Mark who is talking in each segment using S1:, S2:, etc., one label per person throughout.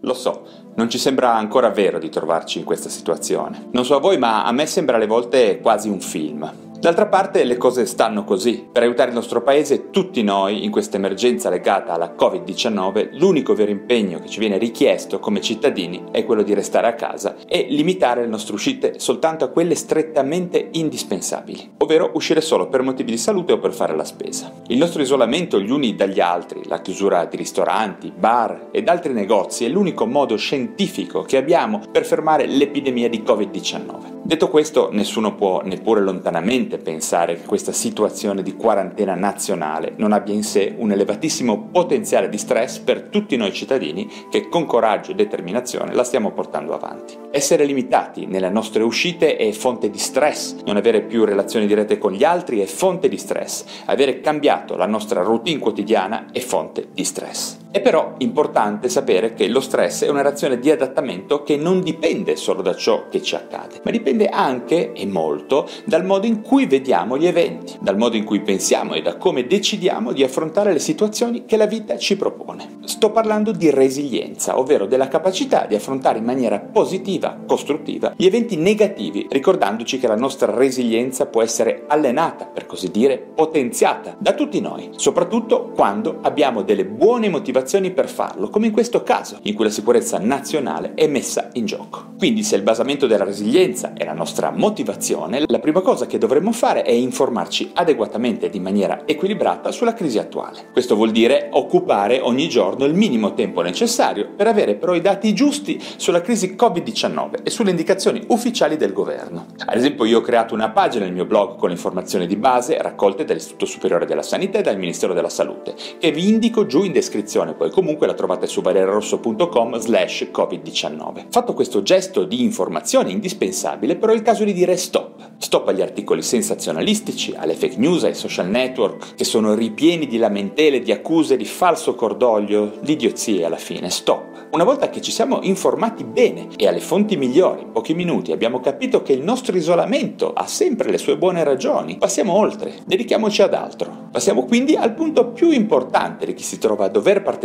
S1: Lo so, non ci sembra ancora vero di trovarci in questa situazione. Non so a voi, ma a me sembra alle volte quasi un film. D'altra parte le cose stanno così. Per aiutare il nostro paese, tutti noi, in questa emergenza legata alla Covid-19, l'unico vero impegno che ci viene richiesto come cittadini è quello di restare a casa e limitare le nostre uscite soltanto a quelle strettamente indispensabili, ovvero uscire solo per motivi di salute o per fare la spesa. Il nostro isolamento gli uni dagli altri, la chiusura di ristoranti, bar ed altri negozi è l'unico modo scientifico che abbiamo per fermare l'epidemia di Covid-19. Detto questo, nessuno può neppure lontanamente pensare che questa situazione di quarantena nazionale non abbia in sé un elevatissimo potenziale di stress per tutti noi cittadini che con coraggio e determinazione la stiamo portando avanti. Essere limitati nelle nostre uscite è fonte di stress, non avere più relazioni dirette con gli altri è fonte di stress, avere cambiato la nostra routine quotidiana è fonte di stress. È però importante sapere che lo stress è una reazione di adattamento che non dipende solo da ciò che ci accade, ma dipende anche e molto dal modo in cui vediamo gli eventi, dal modo in cui pensiamo e da come decidiamo di affrontare le situazioni che la vita ci propone. Sto parlando di resilienza, ovvero della capacità di affrontare in maniera positiva, costruttiva, gli eventi negativi, ricordandoci che la nostra resilienza può essere allenata, per così dire, potenziata da tutti noi, soprattutto quando abbiamo delle buone motivazioni per farlo, come in questo caso, in cui la sicurezza nazionale è messa in gioco. Quindi se il basamento della resilienza è la nostra motivazione, la prima cosa che dovremmo fare è informarci adeguatamente ed in maniera equilibrata sulla crisi attuale. Questo vuol dire occupare ogni giorno il minimo tempo necessario per avere però i dati giusti sulla crisi Covid-19 e sulle indicazioni ufficiali del governo. Ad esempio io ho creato una pagina nel mio blog con le informazioni di base raccolte dall'Istituto Superiore della Sanità e dal Ministero della Salute, che vi indico giù in descrizione poi comunque la trovate su valerarosso.com slash covid-19. Fatto questo gesto di informazione indispensabile, però è il caso di dire stop. Stop agli articoli sensazionalistici, alle fake news, ai social network, che sono ripieni di lamentele, di accuse, di falso cordoglio, di idiozie alla fine. Stop. Una volta che ci siamo informati bene e alle fonti migliori, in pochi minuti, abbiamo capito che il nostro isolamento ha sempre le sue buone ragioni, passiamo oltre, dedichiamoci ad altro. Passiamo quindi al punto più importante di chi si trova a dover partecipare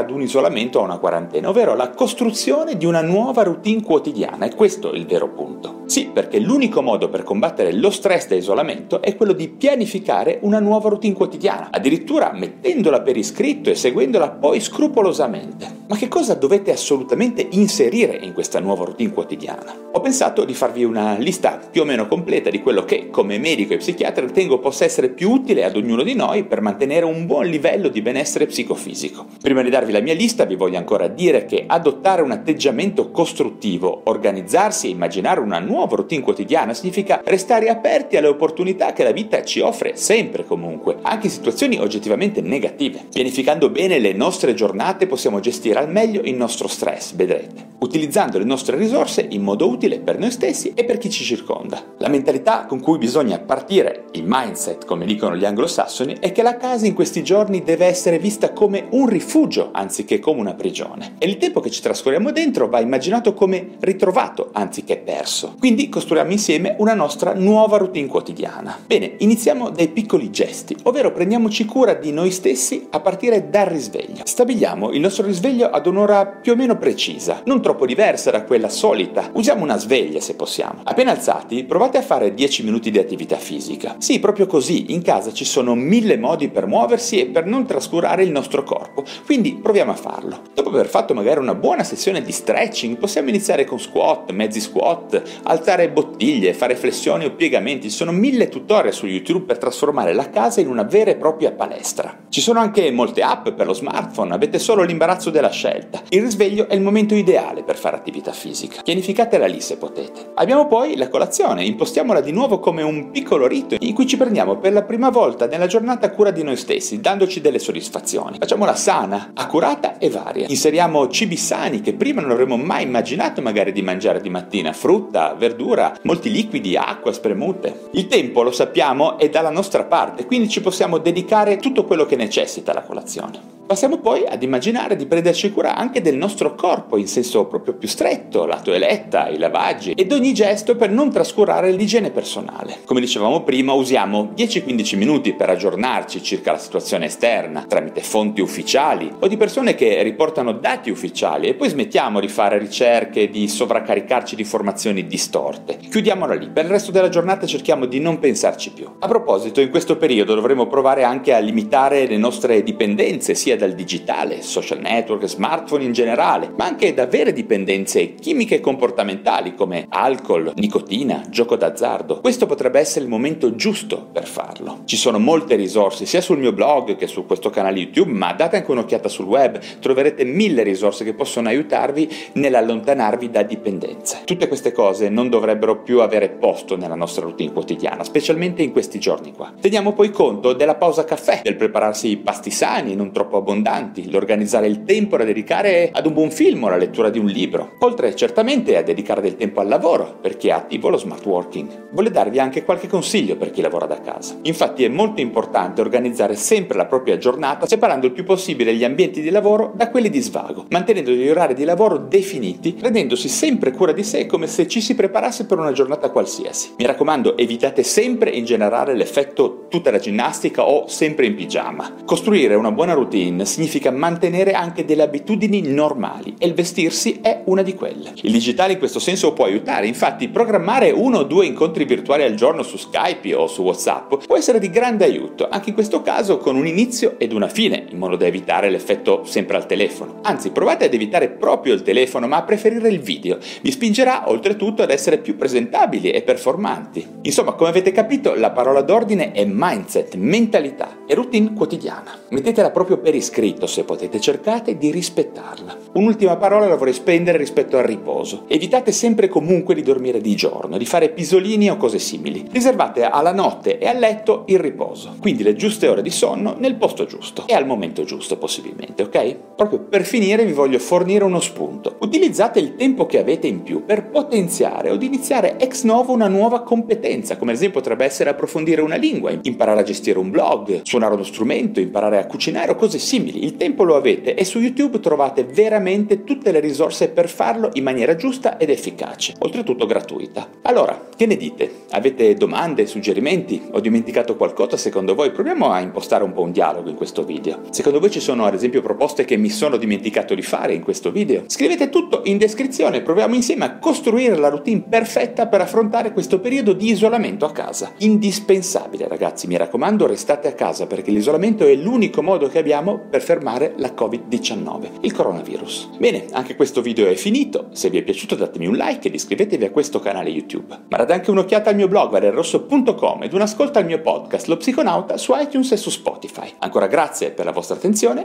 S1: ad un isolamento o a una quarantena, ovvero la costruzione di una nuova routine quotidiana. E questo è il vero punto. Sì, perché l'unico modo per combattere lo stress da isolamento è quello di pianificare una nuova routine quotidiana, addirittura mettendola per iscritto e seguendola poi scrupolosamente. Ma che cosa dovete assolutamente inserire in questa nuova routine quotidiana? Ho pensato di farvi una lista più o meno completa di quello che, come medico e psichiatra, ritengo possa essere più utile ad ognuno di noi per mantenere un buon livello di benessere psicofisico. Prima di darvi la mia lista, vi voglio ancora dire che adottare un atteggiamento costruttivo, organizzarsi e immaginare una nuova routine quotidiana significa restare aperti alle opportunità che la vita ci offre sempre comunque, anche in situazioni oggettivamente negative. Pianificando bene le nostre giornate possiamo gestire al meglio il nostro stress, vedrete, utilizzando le nostre risorse in modo utile per noi stessi e per chi ci circonda. La mentalità con cui bisogna partire, il mindset come dicono gli anglosassoni, è che la casa in questi giorni deve essere vista come un rifugio anziché come una prigione. E il tempo che ci trascorriamo dentro va immaginato come ritrovato anziché perso. Quindi costruiamo insieme una nostra nuova routine quotidiana. Bene, iniziamo dai piccoli gesti, ovvero prendiamoci cura di noi stessi a partire dal risveglio. Stabiliamo il nostro risveglio ad un'ora più o meno precisa, non troppo diversa da quella solita. Usiamo una sveglia se possiamo. Appena alzati, provate a fare 10 minuti di attività fisica. Sì, proprio così, in casa ci sono mille modi per muoversi e per non trascurare il nostro corpo, quindi proviamo a farlo. Dopo aver fatto magari una buona sessione di stretching, possiamo iniziare con squat, mezzi squat, alzare bottiglie, fare flessioni o piegamenti. Ci sono mille tutorial su YouTube per trasformare la casa in una vera e propria palestra. Ci sono anche molte app per lo smartphone, avete solo l'imbarazzo della scelta. Il risveglio è il momento ideale per fare attività fisica. Pianificatela lì se potete. Abbiamo poi la colazione, impostiamola di nuovo come un piccolo rito in cui ci prendiamo per la prima volta nella giornata cura di noi stessi, dandoci delle soddisfazioni. Facciamola sana sana, accurata e varia. Inseriamo cibi sani che prima non avremmo mai immaginato magari di mangiare di mattina, frutta, verdura, molti liquidi, acqua, spremute. Il tempo, lo sappiamo, è dalla nostra parte, quindi ci possiamo dedicare tutto quello che necessita la colazione. Passiamo poi ad immaginare di prenderci cura anche del nostro corpo in senso proprio più stretto, la toeletta, i lavaggi ed ogni gesto per non trascurare l'igiene personale. Come dicevamo prima, usiamo 10-15 minuti per aggiornarci circa la situazione esterna tramite fonti ufficiali o di persone che riportano dati ufficiali e poi smettiamo di fare ricerche, di sovraccaricarci di informazioni distorte. Chiudiamola lì, per il resto della giornata cerchiamo di non pensarci più. A proposito, in questo periodo dovremo provare anche a limitare le nostre dipendenze sia dal digitale, social network, smartphone in generale, ma anche da vere dipendenze chimiche e comportamentali come alcol, nicotina, gioco d'azzardo. Questo potrebbe essere il momento giusto per farlo. Ci sono molte risorse sia sul mio blog che su questo canale YouTube, ma date anche un'occhiata sul web, troverete mille risorse che possono aiutarvi nell'allontanarvi da dipendenze. Tutte queste cose non dovrebbero più avere posto nella nostra routine quotidiana, specialmente in questi giorni qua. Teniamo poi conto della pausa caffè, del prepararsi pasti sani, non troppo abbondanti l'organizzare il tempo da dedicare ad un buon film o alla lettura di un libro, oltre certamente a dedicare del tempo al lavoro per chi è attivo lo smart working. Voglio darvi anche qualche consiglio per chi lavora da casa. Infatti è molto importante organizzare sempre la propria giornata separando il più possibile gli ambienti di lavoro da quelli di svago, mantenendo gli orari di lavoro definiti, prendendosi sempre cura di sé come se ci si preparasse per una giornata qualsiasi. Mi raccomando, evitate sempre in generale l'effetto tutta la ginnastica o sempre in pigiama. Costruire una buona routine significa mantenere anche delle abitudini normali e il vestirsi è una di quelle. Il digitale in questo senso può aiutare, infatti programmare uno o due incontri virtuali al giorno su Skype o su WhatsApp può essere di grande aiuto, anche in questo caso con un inizio ed una fine, in modo da evitare l'effetto sempre al telefono. Anzi, provate ad evitare proprio il telefono, ma a preferire il video. Vi spingerà oltretutto ad essere più presentabili e performanti. Insomma, come avete capito, la parola d'ordine è mindset, mentalità e routine quotidiana. Mettetela proprio per iscritto se potete, cercate di rispettarla. Un'ultima parola la vorrei spendere rispetto al riposo. Evitate sempre comunque di dormire di giorno, di fare pisolini o cose simili. Riservate alla notte e al letto il riposo, quindi le giuste ore di sonno nel posto giusto e al momento giusto possibilmente, ok? Proprio per finire vi voglio fornire uno spunto. Utilizzate il tempo che avete in più per potenziare o di iniziare ex novo una nuova competenza, come ad esempio potrebbe essere approfondire una lingua, imparare a gestire un blog, suonare uno strumento, imparare a cucinare o cose simili. Il tempo lo avete e su YouTube trovate veramente tutte le risorse per farlo in maniera giusta ed efficace, oltretutto gratuita. Allora, che ne dite? Avete domande, suggerimenti? Ho dimenticato qualcosa secondo voi? Proviamo a impostare un po' un dialogo in questo video. Secondo voi ci sono ad esempio proposte che mi sono dimenticato di fare in questo video? Scrivete tutto in descrizione, proviamo insieme a costruire la routine perfetta per affrontare questo periodo di isolamento a casa. Indispensabile ragazzi, mi raccomando restate a casa perché l'isolamento è l'unico modo che abbiamo per fermare la Covid-19, il coronavirus. Bene, anche questo video è finito, se vi è piaciuto datemi un like ed iscrivetevi a questo canale YouTube. Ma date anche un'occhiata al mio blog valerirosso.com ed un ascolto al mio podcast Lo Psiconauta su iTunes e su Spotify. Ancora grazie per la vostra